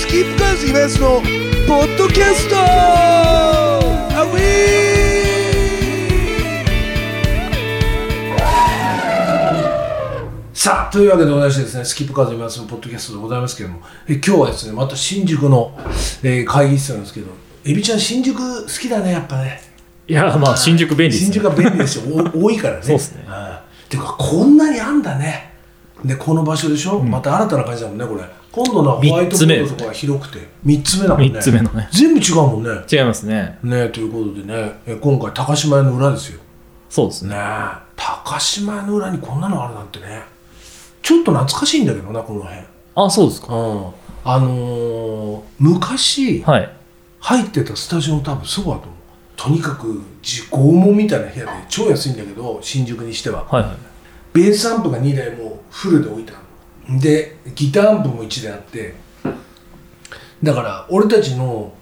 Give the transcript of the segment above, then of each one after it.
スキップカーズイベントのポッドキャスト。アウさあというわけでございましてですねスキップカーズイベントのポッドキャストでございますけれどもえ今日はですねまた新宿の、えー会議室なんですけどエビちゃん新宿好きだねやっぱね。いやまあ新宿便利です、ね、新宿は便利ですよ。お 多いからね。そうっすね。んてい。うかこんなにあんだねでこの場所でしょ、また新たな感じだもんねこれ。今度のはホワイトボードとかが広くて。3つ目だもんね。三つ目のね。全部違うもんね。違いますね。ねということでね。え今回高島屋の裏ですよ。そうですね。ね。高島屋の裏にこんなのあるなんてね。ちょっと懐かしいんだけどなこの辺。あそうですか。うん。あのー昔はい。入ってたスタジオの多分そばだと思うとにかく自拷問みたいな部屋で超安いんだけど新宿にしては。はいはいベースアンプが2台もうフルで置いてあるでギターアンプも1台あって。だから俺たちの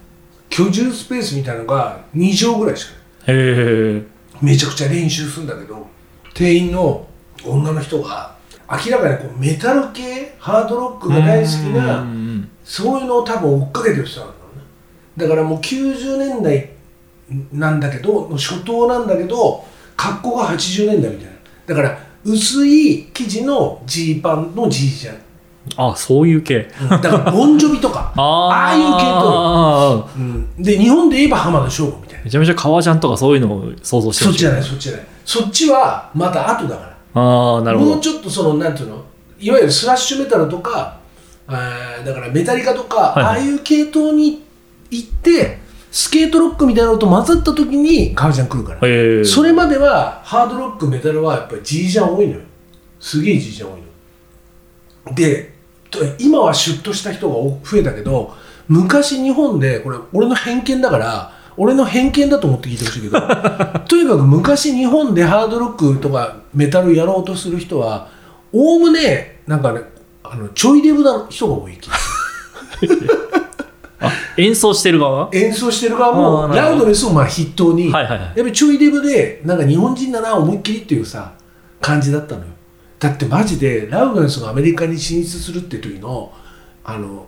居住スペースみたいなのが2畳ぐらいしかない。へえめちゃくちゃ練習するんだけど店員の女の人が明らかにこうメタル系ハードロックが大好きなそういうのを多分追っかけてる人なんだろうね。だからもう90年代なんだけどの初頭なんだけど格好が80年代みたいな。だから薄い生地のジーパンのジージャン。あそういう系。うん。だからボンジョビとか。あ ああいう系統、とうん、で日本で言えば浜田省吾みたいな。めちゃめちゃ革ジャンとかそういうのを想像してそっちじゃないそっちじゃない。そっちはまた後だから。ああなるほもうどちょっとそのなんていうの？いわゆるスラッシュメタルとかだからメタリカとか、はいはい。ああいう系統に行ってスケートロックみたいなのと混ざった時に革ジャン来るから、へえ。それまではハードロックメタルはやっぱり G ジャン多いのよ。すげえ G ジャン多いの。でと今はシュッとした人が多増えたけど昔日本でこれ俺の偏見だから俺の偏見だと思って聞いてほしいけど とにかく昔日本でハードロックとかメタルやろうとする人はおおむねなんかねあのちょいデブな人が多い気がする。あ 演奏してる側？演奏してる側あもラウドネスをまあ筆頭に、はいはいはい。やっぱりちょいデブでなんか日本人だな思いっきりっていうさ感じだったのよ。だってマジでラウドネスがアメリカに進出するって時のあの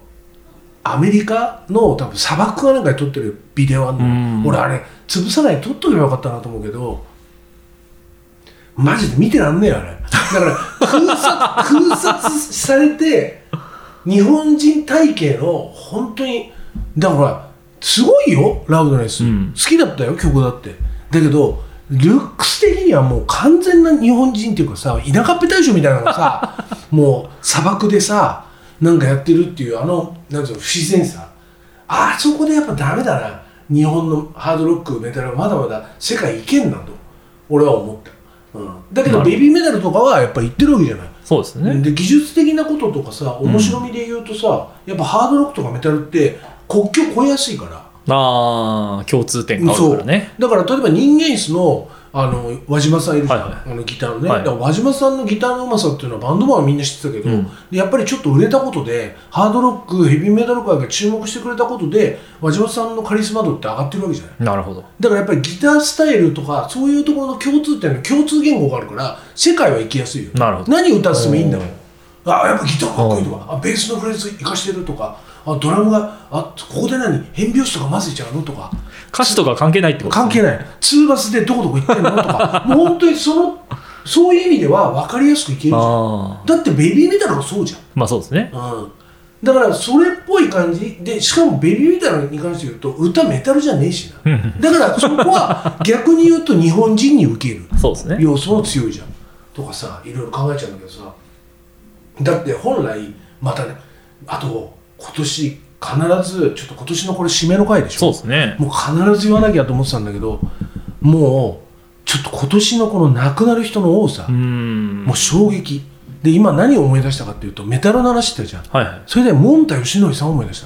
アメリカの多分砂漠かなんかで撮ってるビデオあんの俺あれ潰さないで撮っとけばよかったなと思うけどマジで見てらんねえよあれ。だから空撮空撮されて日本人体型の本当にだからすごいよラウドネス、うん。好きだったよ曲だって。だけどルックス的にはもう完全な日本人っていうかさ田舎っぺ大将みたいなのがさ もう砂漠でさなんかやってるっていうあのなんていうの不自然さ。あそこでやっぱダメだな。日本のハードロックメタルはまだまだ世界いけんなと俺は思った、うん、だけど。ベビーメタルとかはやっぱ言ってるわけじゃない。そうですね。で技術的なこととかさ面白みで言うとさ、やっぱハードロックとかメタルって国境越えやすいから。ああ共通点があるからね。だから例えば人間室のあの輪島さんいるじゃん、はいはい。あのギターのね、はい。だから輪島さんのギターのうまさっていうのはバンドマンはみんな知ってたけど、うん。でやっぱりちょっと売れたことでハードロックヘビーメタル界が注目してくれたことで輪島さんのカリスマ度って上がってるわけじゃない。なるほど。だからやっぱりギタースタイルとかそういうところの共通点の共通言語があるから世界は行きやすいよ。なるほど。何歌ってもいいんだもん。あやっぱギターかっこいいとかあベースのフレーズ生かしてるとかあドラムがあここで何？変拍子とか混ぜちゃうの？とか。歌詞とか関係ないってことい関係ない。ツーバスでどこどこ行ってんの？とか。もう本当にそのそういう意味では分かりやすくいけるじゃん。だってベビーメタルもそうじまあそうですね。ゃん、うん、だからそれっぽい感じ。でしかもベビーメタルに関して言うと歌メタルじゃねえしな。だからそこは逆に言うと日本人に受ける。そうですね。要素も強いじゃん。とかさいろいろ考えちゃうんだけどさ。だって本来またねあと今年必ずちょっと今年のこれ締めの回でしょ？そうですね。もう必ず言わなきゃと思ってたんだけどもうちょっと今年のこの亡くなる人の多さ、もう衝撃。で今何を思い出したかっていうとメタルの話ってじゃん。はいはい。それでモンタヨシノリさんを思い出した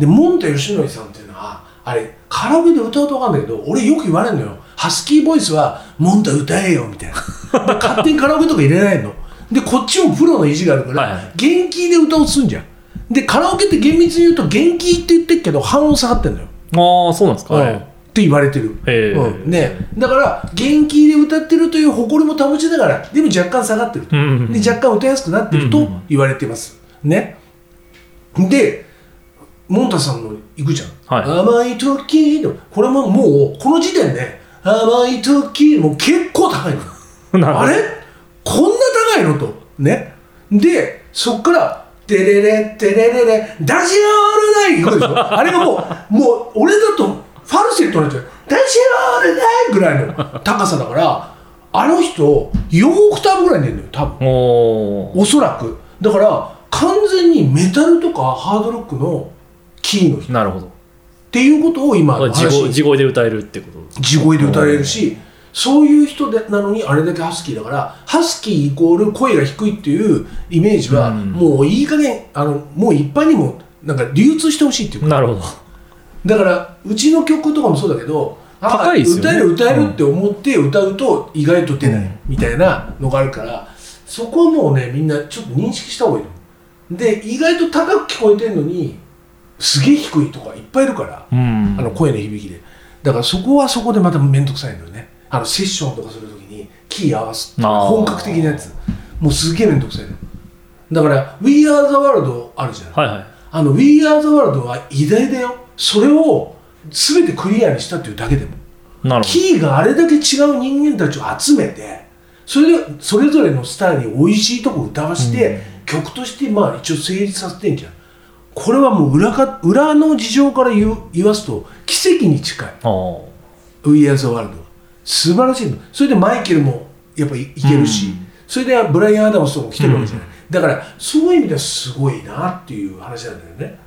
でモンタヨシノリさんっていうのはあれカラオケで歌うと分かんないけど俺よく言われるのよ。ハスキーボイスはモンタ歌えよみたいな。で勝手にカラオケとか入れないの。でこっちもプロの意地があるから、はいはい。元気で歌をすんじゃんでカラオケって厳密に言うと元気って言ってるけど半音下がってんのよ。ああそうなんですか、うん。はい。って言われてる、うん。ね、だから元気で歌ってるという誇りも保ちながらでも若干下がってると、うんうんうんで若干歌いやすくなってるとうんうんうん。言われてます、ね。でモンタさんの行くじゃん、はい。甘い時のこれももうこの時点で甘い時もう結構高いの。あれ？こんな高いの？と。ね。でそっから「テレレテレレレダジオールナイ」でしょ。あれがもうもう俺だとファルセットになっちゃう「ダジオールナイ」ぐらいの高さだからあの人4オクターブぐらいに出るのよ多分。おそらく。だから完全にメタルとかハードロックのキーの人。っなるほど。ていうことを今地声で歌えるってこと。地声で歌えるしそういう人でなのにあれだけハスキーだからハスキーイコール声が低いっていうイメージはうん。もういい加減あのもう一般にもなんか流通してほしいっていうか。なるほど。だからうちの曲とかもそうだけどあ高いですよね。歌える歌えるって思って歌うと意外と出ないみたいなのがあるからそこはもうねみんなちょっと認識した方がいいの。で意外と高く聞こえてるのにすげえ低いとかいっぱいいるからうん。あの声の響きで。だからそこはそこでまた面倒くさいのよねあのセッションとかするときにキー合わす本格的なやつ。もうすげえ面倒くさいの。だから「We Are the World」あるじゃん。はいはい。あの「We Are the World」は偉大だよ。それを全てクリアにしたっていうだけでも。なるほキーがあれだけ違う人間たちを集めてそれでそれぞれのスターに美味しいとこ歌わして、曲としてまあ一応成立させてんじゃん。これはもう裏か裏の事情から言う言わすと奇跡に近い。We Are the World 素晴らしい。のそれでマイケルもやっぱいいけるし、うん。それでブライアン・アダムスとかも来てるわけじゃない、だからそういう意味ではすごいなっていう話なんだよね。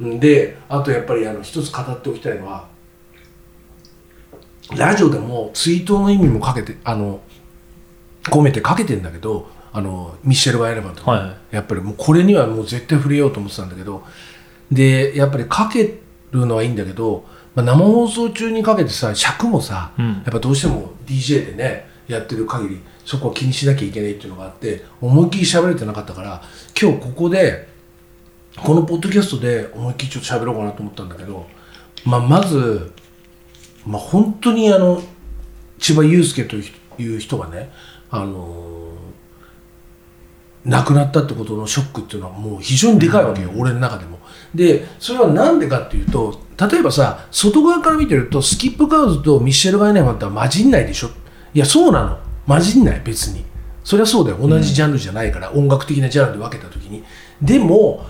うんであとやっぱりあの一つ語っておきたいのはラジオでも追悼の意味もかけてあの込めてかけてんだけどあのミッシェル・ガイレバンとか、はいはい。やっぱりもうこれにはもう絶対触れようと思ってたんだけどでやっぱりかけるのはいいんだけど、まあ、生放送中にかけてさ尺もさ、うんやっぱどうしても DJ でねやってる限りそこは気にしなきゃいけないっていうのがあって思いっきり喋れてなかったから今日ここでこのポッドキャストで思いっきりちょっと喋ろうかなと思ったんだけど、まあ、まず、まあ、本当にあの千葉雄介という人がね、あのー亡くなったってことのショックっていうのはもう非常にでかいわけよ、俺の中でも。でそれはなんでかっていうと例えばさ外側から見てるとスキップカウズとミッシェル・ガイネマンって混じんないでしょ。いやそうなの。混じんない別に。それはそうだよ。同じジャンルじゃないから、音楽的なジャンルで分けた時に。でも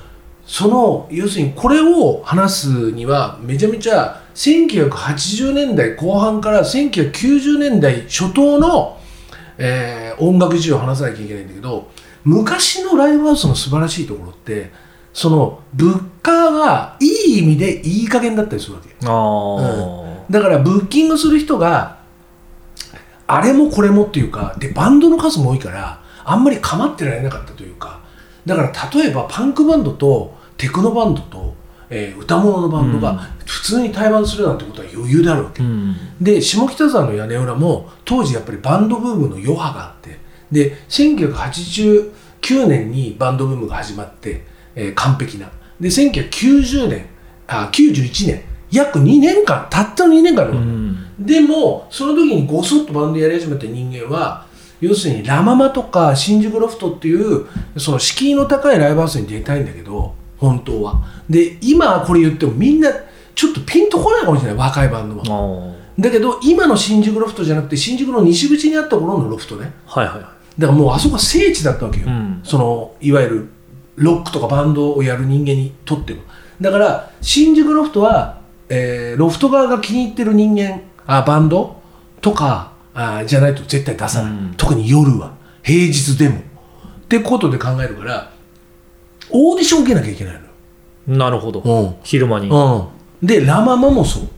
その要するにこれを話すにはめちゃめちゃ1980年代後半から1990年代初頭の、えー音楽事情を話さなきゃいけないんだけど昔のライブハウスの素晴らしいところってその物価がいい意味でいい加減だったりするわけああ、だからブッキングする人があれもこれもっていうかでバンドの数も多いからあんまり構ってられなかったというか。だから例えばパンクバンドとテクノバンドと、えー歌物のバンドが普通に対バンするなんてことは余裕であるわけ、うん。で下北沢の屋根裏も当時やっぱりバンドブームの余波があって。で1989年にバンドブームが始まって、えー完璧な。で1990年あ91年約2年間たったの2年間の、う。ん。でもその時にごそっとバンドやり始めた人間は要するにラ・ママとか新宿ロフトっていうその敷居の高いライブハウスに出たいんだけど本当は。で今これ言ってもみんなちょっとピンとこないかもしれない若いバンドもあだけど今の新宿ロフトじゃなくて新宿の西口にあった頃のロフトね。あはいはいはだからもうあそこは聖地だったわけよ、いうん。そのいわゆるロックとかバンドをやる人間にとっても。だから新宿ロフトは、えーロフト側が気に入ってる人間あバンドとかあじゃないと絶対出さない、うん。特に夜は。平日でも。ってことで考えるからオーディション受けなきゃいけないのよ。なるほど、うん。昼間に、うん、でラ・ママもそう。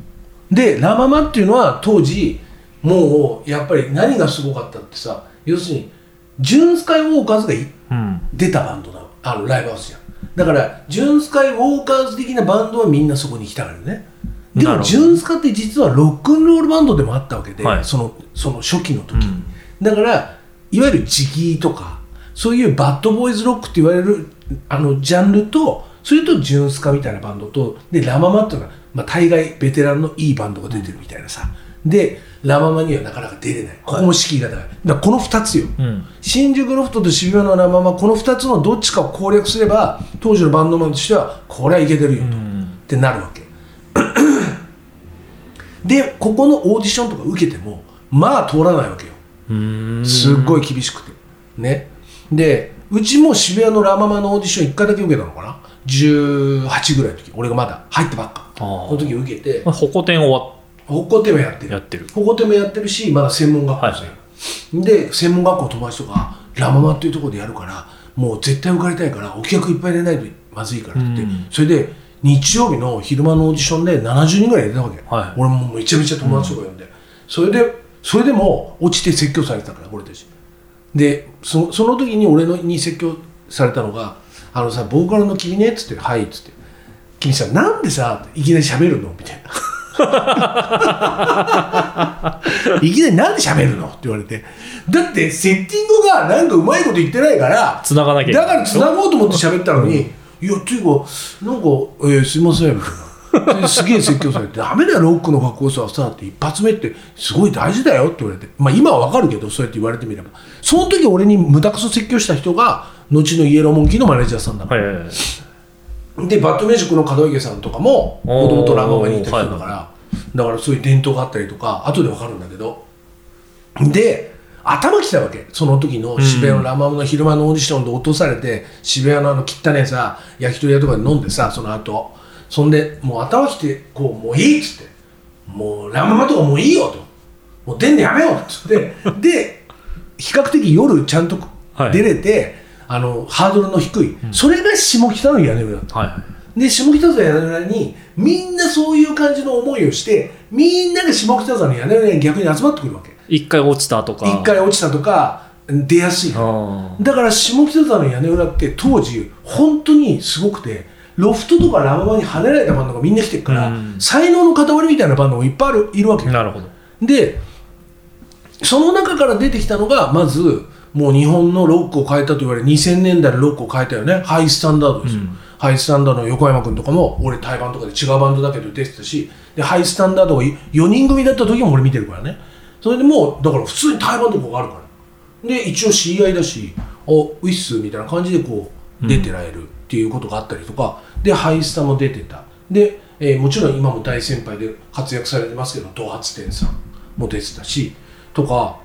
でラ・ママっていうのは当時もうやっぱり何がすごかったってさ要するにジュン・スカイ・ウォーカーズがいうん。出たバンドなのあのライブハウスじゃん。だからジュン・スカイ・ウォーカーズ的なバンドはみんなそこに来たからね。でもジュン・スカって実はロックンロールバンドでもあったわけで、はい。そのその初期の時、うん。だからいわゆるジギーとかそういうバッドボーイズロックって言われるあのジャンルとそれとジュンスカみたいなバンドとでラ・ママっていうのは、まあ、大概ベテランのいいバンドが出てるみたいなさ。でラ・ママにはなかなか出れない。ここも敷居が高いだからこの2つよ、うん。新宿ロフトと渋谷のラ・ママこの2つのどっちかを攻略すれば当時のバンドマンとしてはこれはいけてるよと、うん。ってなるわけ。でここのオーディションとか受けてもまあ通らないわけよ。すっごい厳しくて。ね。でうちも渋谷のラ・ママのオーディション1回だけ受けたのかな？18ぐらいの時。俺がまだ入ったばっか。あー。その時受けて。まあホコ天終わホコテもやってる。やってる。ホコテもやってるしまだ専門学校ですよ、で専門学校の友達とかラ・ママっていうところでやるからもう絶対受かりたいからお客いっぱい入れないとまずいからってそれで日曜日の昼間のオーディションで70人ぐらい入れたわけ、はい。俺もめちゃめちゃ友達とか呼んで、それでそれでも落ちて説教されてたから俺たち。でそその時に俺のに説教されたのが「あのさボーカルの君ね」っつって「はい」っつって「君さなんでさいきなり喋るの?」みたいな いきなりなんで喋るのって言われて。だってセッティングがなんかうまいこと言ってないから繋がなきゃだから繋ごうと思って喋ったのに、いやっていうかなんか、えーすいません。みたいなですげえ説教されて「ダメだよロックの格好ささ」って一発目ってすごい大事だよって言われて。まあ今はわかるけどそうやって言われてみれば。その時俺に無駄くそ説教した人が後のイエローモンキーのマネージャーさんだから、はいはいはい。でバッドミュージックの門池さんとかももともとラママにいた人だから、だからそういう伝統があったりとか後でわかるんだけど。で頭きたわけ。その時の渋谷のラママの昼間のオーディションで落とされて渋谷のあの汚ねさ焼き鳥屋とかで飲んでさその後。そんでもう頭きてこうもういいっつって。もうラママとかもういいよと。もう出んのやめようっつって。で比較的夜ちゃんとはい。出れて、あのハードルの低い、それが下北の屋根裏だった。はいはいで下北沢屋根裏にみんなそういう感じの思いをしてみんなが下北沢の屋根裏に逆に集まってくるわけ。一回落ちたとか。一回落ちたとか出やすい。あだから下北沢の屋根裏って当時本当にすごくてロフトとかラママに跳ねられたバンドがみんな来てるから、うん。才能の塊みたいなバンドもいっぱいあるいるわけあなるほど。でその中から出てきたのがまずもう日本のロックを変えたと言われ2000年代のロックを変えたよね。ハイスタンダードですよ、うんハイスタンダードの横山君とかも俺対バンとかで違うバンドだけど出てたしでハイスタンダードが4人組だった時も俺見てるからね。それでもうだから普通に対バンとかがあるから。で一応知り合いだしおウィッスみたいな感じでこう出てられるっていうことがあったりとか、でハイスタも出てた。で、えーもちろん今も大先輩で活躍されてますけどド発展さんも出てたしとか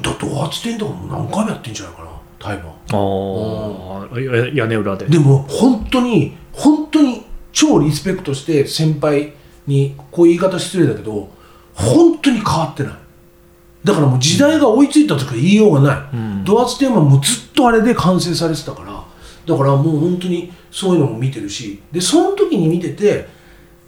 だド発展とかも何回もやってんじゃないかな。対バンああや屋根裏で。でも本当に本当に超リスペクトして先輩にこういう言い方失礼だけど本当に変わってない。だからもう時代が追いついたとか言いようがない、うん。ドアツテーマもずっとあれで完成されてたからだからもう本当にそういうのも見てるしでその時に見てて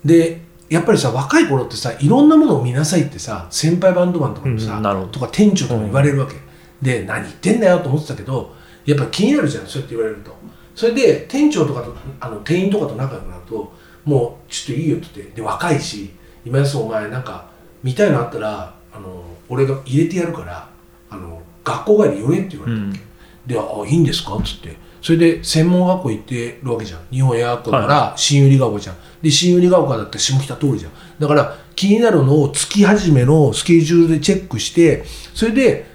でやっぱりさ若い頃ってさいろんなものを見なさいってさ先輩バンドマンとかもさ、うん。とか店長とかに言われるわけ、で何言ってんだよと思ってたけどやっぱ気になるじゃんそうやって言われると。それで店長とかとあの店員とかと仲良くなるともうちょっといいよって言ってで若いし今安お前なんか見たいのあったらあの俺が入れてやるからあの学校帰り寄れって言われたわけ、で「あいいんですか?」っつって。それで専門学校行ってるわけじゃん。日本エア学校から新百合ヶ丘じゃん。で新百合ヶ丘だったら下北通りじゃん。だから気になるのを月始めのスケジュールでチェックしてそれで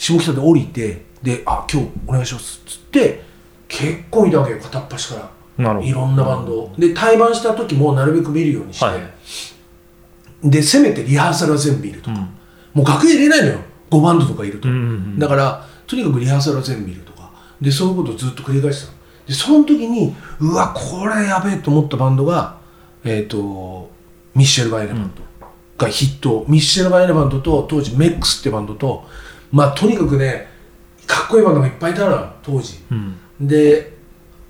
下北で降りてで「あ今日お願いします」っつって結構見たわけよ片っ端から。なるほど。いろんなバンドを。で対バンした時もなるべく見るようにして、はい。でせめてリハーサルは全部見るとか、もう楽屋入れないのよ。5バンドとかいると、うんうんうんだからとにかくリハーサルは全部見るとか。でそういうことをずっと繰り返してたの。でその時にうわこれやべえと思ったバンドがえっ、とミッシェル・ガイレバンドがヒット、ミッシェル・ガイレバンドと当時メックスってバンドとまあとにかくねかっこいいバンドがいっぱいいたのよ当時。うん。で,、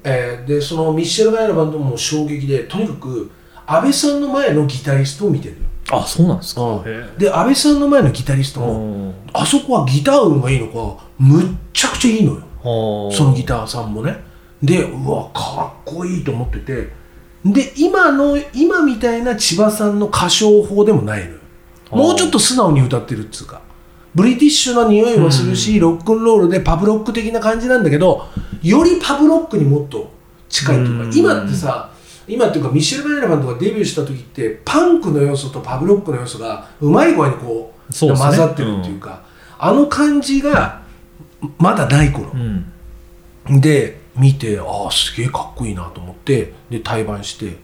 えーでそのミッシェル・ガイレバンドも衝撃でとにかく安倍さんの前のギタリストを見てるあそうなんですか。うん。へで安倍さんの前のギタリストえもあそこはギター運がいいのかむっちゃくちゃいいのよ。そそのギターさんもね。でうわかっこいいと思ってて。で今の今みたいな千葉さんの歌唱法でもないのよ。もうちょっと素直に歌ってるっつうかブリティッシュな匂いはするし、ロックンロールでパブロック的な感じなんだけどよりパブロックにもっと近いというか、うん。今ってさ今っていうかミシェル・ガイラバンドがデビューした時ってパンクの要素とパブロックの要素がうまい具合にこう混ざってるっていうかあの感じがまだない頃。う、ん。で見てああすげえかっこいいなと思ってで対バンして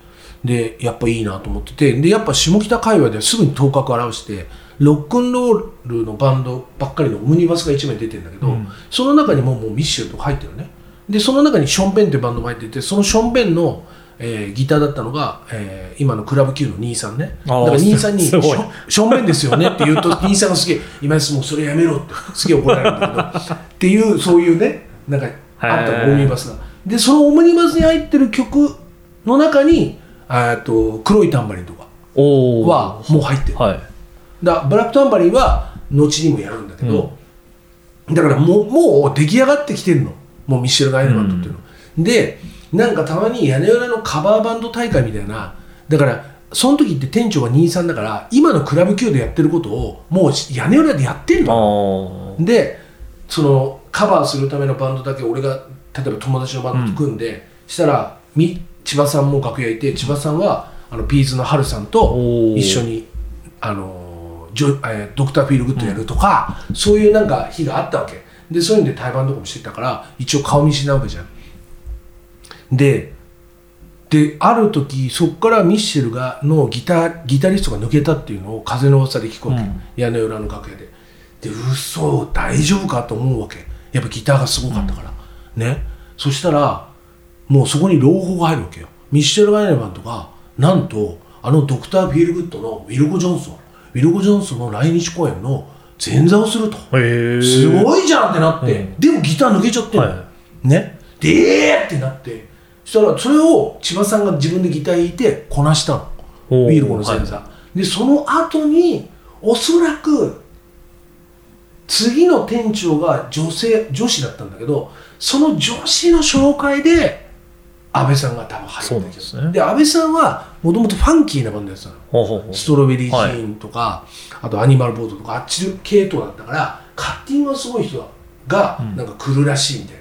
でやっぱいいなと思っててでやっぱ下北界隈ではすぐに頭角を現してロックンロールのバンドばっかりのオムニバスが1枚出てるんだけど、うん。その中にももうミッシェルとか入ってるね。でその中にションベンっていうバンドも入っててそのションベンの、えーギターだったのが、えー今のクラブ Q の兄さんね。だから兄さんにショションベンですよねって言うと兄さんがすげえ今ですもうそれやめろってすげえ怒られるんだけど。っていうそういうねなんかあったのオムニバスが。でそのオムニバスに入ってる曲の中にえーと黒いタンバリンとかはもう入ってる。はいだブラックタンバリンは後にもやるんだけど、だからもうもう出来上がってきてるの。もうミッシェル・ガイネマントっていうの、でなんかたまに屋根裏のカバーバンド大会みたいなだからその時って店長が23だから今のクラブ級でやってることをもう屋根裏でやってんあのー。でそのカバーするためのバンドだけ俺が例えば友達のバンドと組んで、したらみ千葉さんも楽屋いて千葉さんはあのピーズのハルさんと一緒にあのジョ、えードクター・フィール・グッドやるとか、そういうなんか日があったわけ。でそういうんで対バンとかもしてたから一応顔見知りなわけじゃん。でである時そこからミッシェルがのギターギタリストが抜けたっていうのを風の噂で聞くわけ、うん。屋根裏の楽屋で。で嘘大丈夫かと思うわけ。やっぱギターがすごかったから、ね。そしたらもうそこに朗報が入るわけよ。ミッシェル・ガイネマンとかなんとあのドクター・フィールグッドのウィルコ・ジョンソン。ウィルコ・ジョンソンの来日公演の前座をすると。すごいじゃんってなって、うん。でもギター抜けちゃってはね。でえーってなって。そしたらそれを千葉さんが自分でギター弾いてこなしたの。ウィルコの前座、でその後におそらく次の店長が女性女子だったんだけどその女子の紹介で安倍さんが多分入ったなんですね。で安倍さんはもともとファンキーなバンドやってたの。ほうほうほう。ストロベリージーンとか、あとアニマルボートとかあっち系統だったからカッティングがすごい人がうん。なんか来るらしいみたい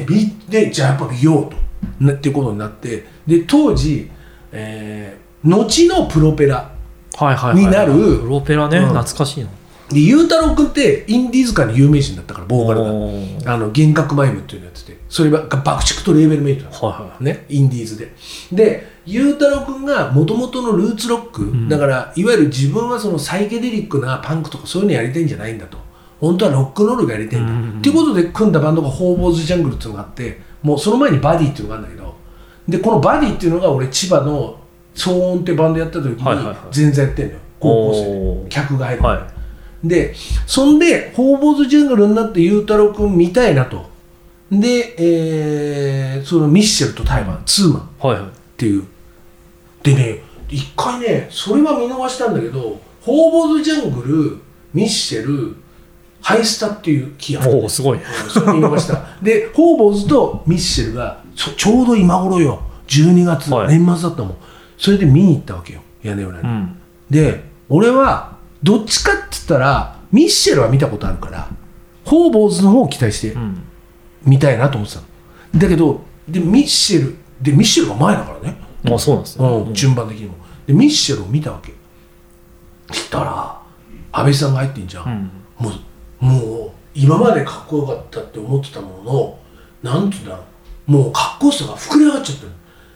な、でみでじゃあやっぱ見ようと。なっていうことになってで当時、えー後のプロペラはいはいはい。になるプロペラね、うん。懐かしいなでゆうたろう君ってインディーズ界の有名人だったからボーカルがあの幻覚マイムっていうのやっててそれが爆竹とレーベルメイトなのはいはいね、インディーズで。で、ゆうたろうくんがもともとのルーツロック、んだからいわゆる自分はそのサイケデリックなパンクとかそういうのやりたいんじゃないんだと。本当はロックンロールがやりたいんだ。うんうんうんっていうことで組んだバンドがホーボーズジャングルっていうのがあって、もうその前にバディっていうのがあるんだけど、で、このバディっていうのが俺千葉の騒音ってバンドやった時に全然やってんのよ。高校生で。客が入る。はで、そんで、ホーボーズジャングルになってゆうたろうくん見たいなと。で、えーそのミッシェルとタイマン、ツーマンっていう。でね、一回ね、それは見逃したんだけど、ホーボーズジャングル、ミッシェル、ハイスタっていうキーあるおおすごいうんそれ見逃した。で、ホーボーズとミッシェルがちょちょうど今頃よ、12月、はい年末だったもん。それで見に行ったわけよ、屋根裏に。うんで俺はどっちかって言ったらミッシェルは見たことあるからホーボーズの方を期待してうん。見たいなと思ってたの。だけどでミッシェルでミッシェルが前だからね、あそうなんですね、うん、順番的にも。でミッシェルを見たわけ。したら安倍さんが入ってんじゃん、うん。もうもう今までかっこよかったって思ってたもののなんて言うんだろう。もうかっこよさが膨れ上がっちゃってる。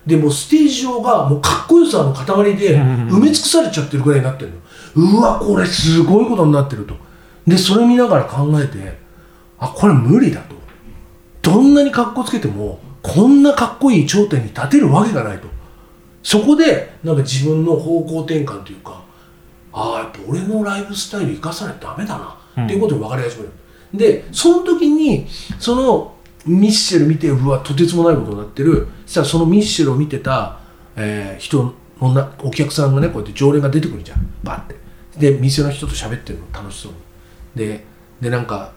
でもうステージ上がもうかっこよさの塊でうん埋め尽くされちゃってるぐらいになってるのうわこれすごいことになってると。でそれ見ながら考えてあこれ無理だと。どんなにかっこつけてもこんなかっこいい頂点に立てるわけがないと。そこでなんか自分の方向転換というかああやっぱ俺のライブスタイル生かさないとダメだな、うん。っていうことに分かり始める。でその時にそのミッシェル見てうわとてつもないことになってる。そしたらそのミッシェルを見てた、えー人のなお客さんがねこうやって常連が出てくるじゃん。バッてで店の人と喋ってるの楽しそうに。ででなんか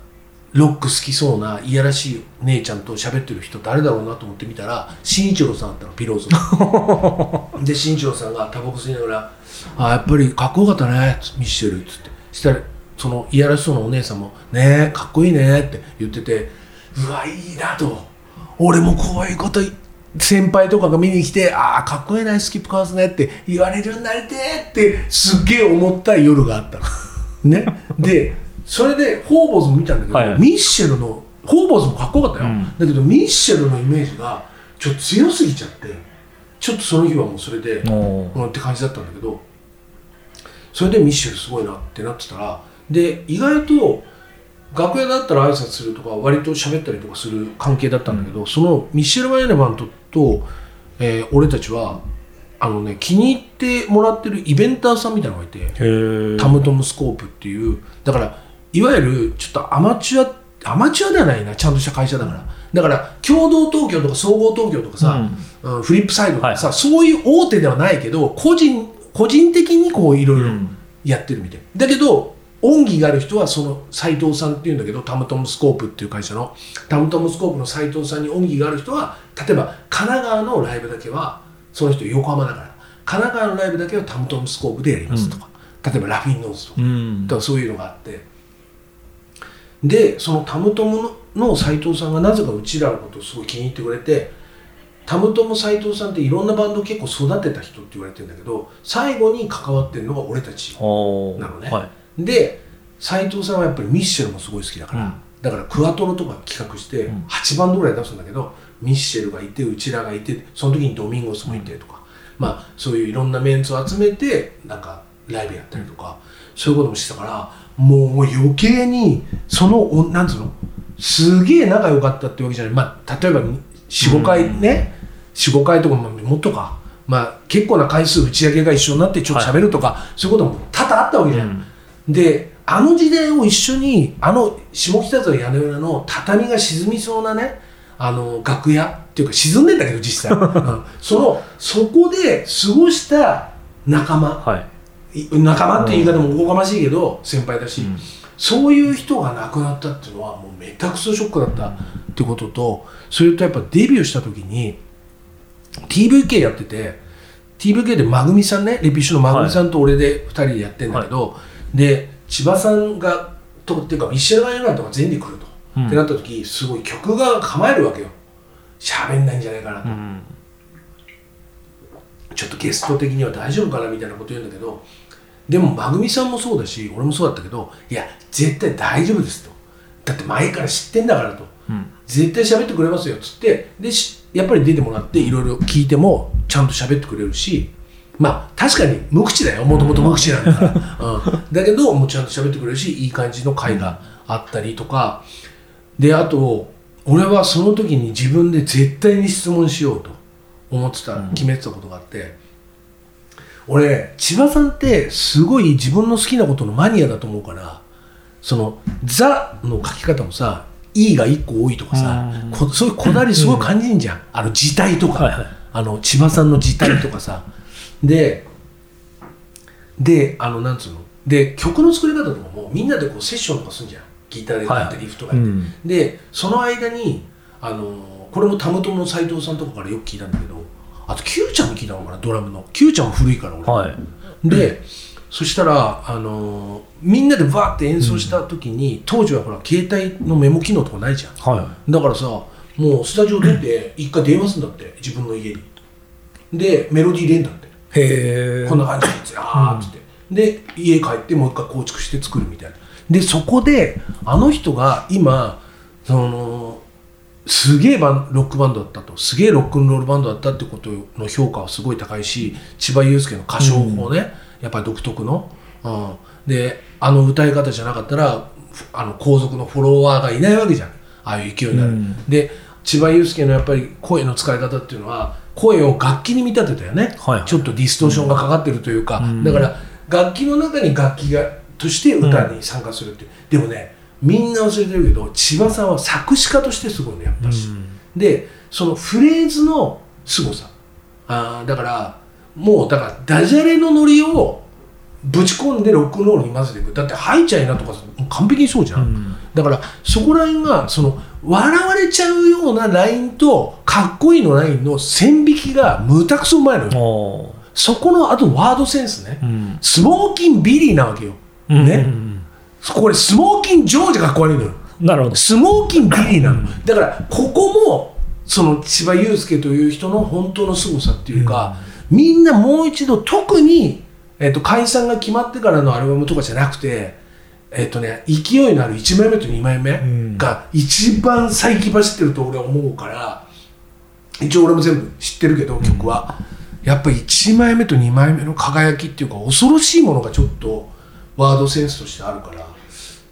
ロック好きそうないやらしい姉ちゃんと喋ってる人誰だろうなと思って見たら新一郎さんだったのピローズの。で新一郎さんがタバコ吸いながら「あやっぱりかっこよかったねミッシェル」っつって。したらそのいやらしそうなお姉さんも「ねえかっこいいね」って言っててうわいいなと。俺もこういうこと先輩とかが見に来て「ああかっこいいなスキップカーズね」って言われるようになりてーってすっげえ思った夜があったの。ね、でそれでホーボーズも見たんだけど、はい。はいミッシェルのホーボーズもかっこよかったよ、うん。だけどミッシェルのイメージがちょっと強すぎちゃってちょっとその日はもうそれで、うん、って感じだったんだけどそれでミッシェルすごいなってなってたらで意外と楽屋だったら挨拶するとか割と喋ったりとかする関係だったんだけど、そのミッシェル・マイネマントと、えー俺たちはあのね気に入ってもらってるイベンターさんみたいなのがいて、タムトムスコープっていうだからいわゆるちょっとアマチュアアマチュアではないなちゃんとした会社だから。だから共同東京とか総合東京とかさ、うん。フリップサイドとかさ、そういう大手ではないけど個人個人的にこういろいろうん。やってるみたい。だけど恩義がある人はその斎藤さんっていうんだけどタムトムスコープっていう会社のタムトムスコープの斎藤さんに恩義がある人は例えば神奈川のライブだけはその人横浜だから神奈川のライブだけはタムトムスコープでやりますとか、例えばラフィンノーズとかうん。だからそういうのがあって。でそのタムトムの斎藤さんがなぜかうちらのことをすごい気に入ってくれてタムトム斎藤さんっていろんなバンド結構育てた人って言われてるんだけど最後に関わってるのが俺たちなのね。はいで斎藤さんはやっぱりミッシェルもすごい好きだから、うん。だからクワトロとか企画してうん。8バンドぐらい出すんだけど、ミッシェルがいてうちらがいてその時にドミンゴスもいてとか、まあそういういろんなメンツを集めてなんかライブやったりとか、そういうこともしてたからもう余計にそのおなんつうのすげえ仲良かったってわけじゃない、まあ、例えば45回ね、45回とかまあもっとか、まあ、結構な回数打ち上げが一緒になってちょっと喋るとか、そういうことも多々あったわけじゃん。うんであの時代を一緒にあの下北沢屋根裏の畳が沈みそうなねあの楽屋っていうか沈んでんだけど実際、うん。そのそこで過ごした仲間。はい。い仲間っていう言い方もおこがましいけど先輩だし、うん。そういう人が亡くなったっていうのはもうめたくそショックだったってこととそれとやっぱデビューした時に TVK やってて TVK でまぐみさんねレピッシュのまぐみさんと俺で2人でやってんだけど、で千葉さんがとっていうかミッシェル・ガイランドが全に来ると、うん。ってなった時すごい曲が構えるわけよ。喋んないんじゃないかなと、うん。ちょっとゲスト的には大丈夫かなみたいなこと言うんだけどでもまぐみさんもそうだし俺もそうだったけどいや絶対大丈夫ですと。だって前から知ってんだからと。うん。絶対喋ってくれますよっつってでしやっぱり出てもらっていろいろ聞いてもちゃんと喋ってくれるしまあ確かに無口だよ。もともと無口なんだから、うん、だけどもうちゃんと喋ってくれるしいい感じの回があったりとか。であと俺はその時に自分で絶対に質問しようと思ってた決めてたことがあって、俺千葉さんってすごい自分の好きなことのマニアだと思うからその「ザ」の書き方もさ「い」が1個多いとかさ、そういうこだわりすごい感じんじゃん、あの字体とか、あの千葉さんの字体とかさでであのなんつうの？で曲の作り方とかもみんなでこうセッションとかするじゃん。ギターでやってリフトがやって、うん。でその間にあのこれもたむともの斎藤さんとかからよく聞いたんだけどあと Q ちゃんに聞いたのかな？ドラムの。Q ちゃんも古いから俺、はい。でそしたら、あのみんなでバーって演奏した時に、当時はほら携帯のメモ機能とかないじゃん。はだからさもうスタジオ出て一回電話するんだって自分の家に。でメロディー入れんだって。いへえこんな感じであーっつって、で家帰ってもう一回構築して作るみたいな。でそこであの人が今そのすげえバンロックバンドだったと。すげえロックンロールバンドだったってことの評価はすごい高いし千葉雄介の歌唱法ね、やっぱり独特の、うん、であの歌い方じゃなかったらふあの後続のフォロワーがいないわけじゃん。ああいう勢いになる、うん。でチバユウスケのやっぱり声の使い方っていうのは声を楽器に見立てたよね、はいはい。ちょっとディストーションがかかってるというか、うん。だから楽器の中に楽器がとして歌に参加するっていう、でもねみんな忘れてるけど千葉さんは作詞家としてすごいねやっぱし、でそのフレーズの凄さ。あーだからもうだからダジャレのノリをぶち込んでロックンロールに混ぜていく。だって「吐いちゃいな」とかさもう完璧にそうじゃん、うん。だからそこら辺がその笑われちゃうようなラインとかっこいいのラインの線引きがむたくそうまいのよ。おそこのあとワードセンスね、うん。スモーキンビリーなわけよ、うん。ね、うん。これスモーキンジョージがかっこ悪いのよ。なるほど。スモーキンビリーなの、だからここもその千葉雄介という人の本当の凄さっていうか、みんなもう一度特に、えっと解散が決まってからのアルバムとかじゃなくてえっとね勢いのある1枚目と2枚目ん。が一番先走ってると俺は思うから一応俺も全部知ってるけど曲は、やっぱり1枚目と2枚目の輝きっていうか恐ろしいものがちょっとワードセンスとしてあるから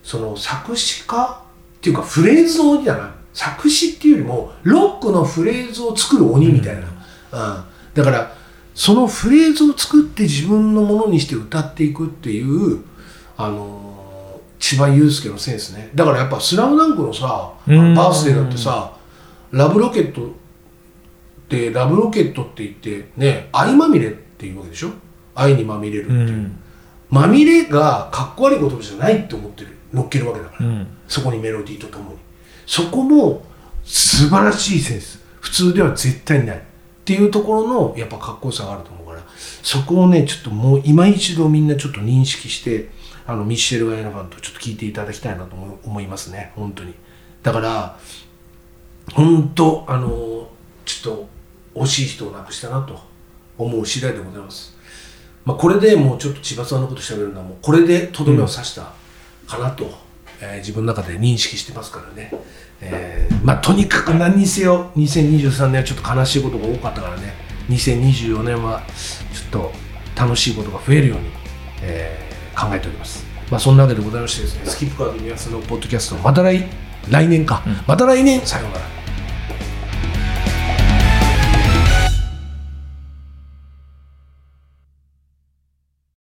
その作詞家っていうかフレーズの鬼だな作詞っていうよりもロックのフレーズを作る鬼みたいな、うん。だからそのフレーズを作って自分のものにして歌っていくっていうあのー千葉雄介のセンスね。だからやっぱ「スラムダンクのさバうん。ースデーだってさラブロケットってラブロケットって言ってね愛まみれっていうわけでしょ？愛にまみれるっていう、うん。まみれがかっこ悪い言葉じゃないって思ってる。乗っけるわけだから、うん。そこにメロディーとともに。そこも素晴らしいセンス。普通では絶対にない。っていうところのやっぱかっこよさがあると思うから。そこをねちょっともう今一度みんなちょっと認識してあのミッシェル・ガイナファンとちょっと聞いていただきたいなと思いますね。本当に。だから本当あのちょっと惜しい人を亡くしたなと思う次第でございます。まあ、これでもうちょっと千葉さんのこと喋るのはもうこれでとどめを刺したかなと、えー自分の中で認識してますからね、えーまあ、とにかく何にせよ2023年はちょっと悲しいことが多かったからね。2024年はちょっと楽しいことが増えるように、えー考えております、まあ、そんなわけでございましてですねスキップカード宮津のポッドキャストまた来来年か、また来年。さようなら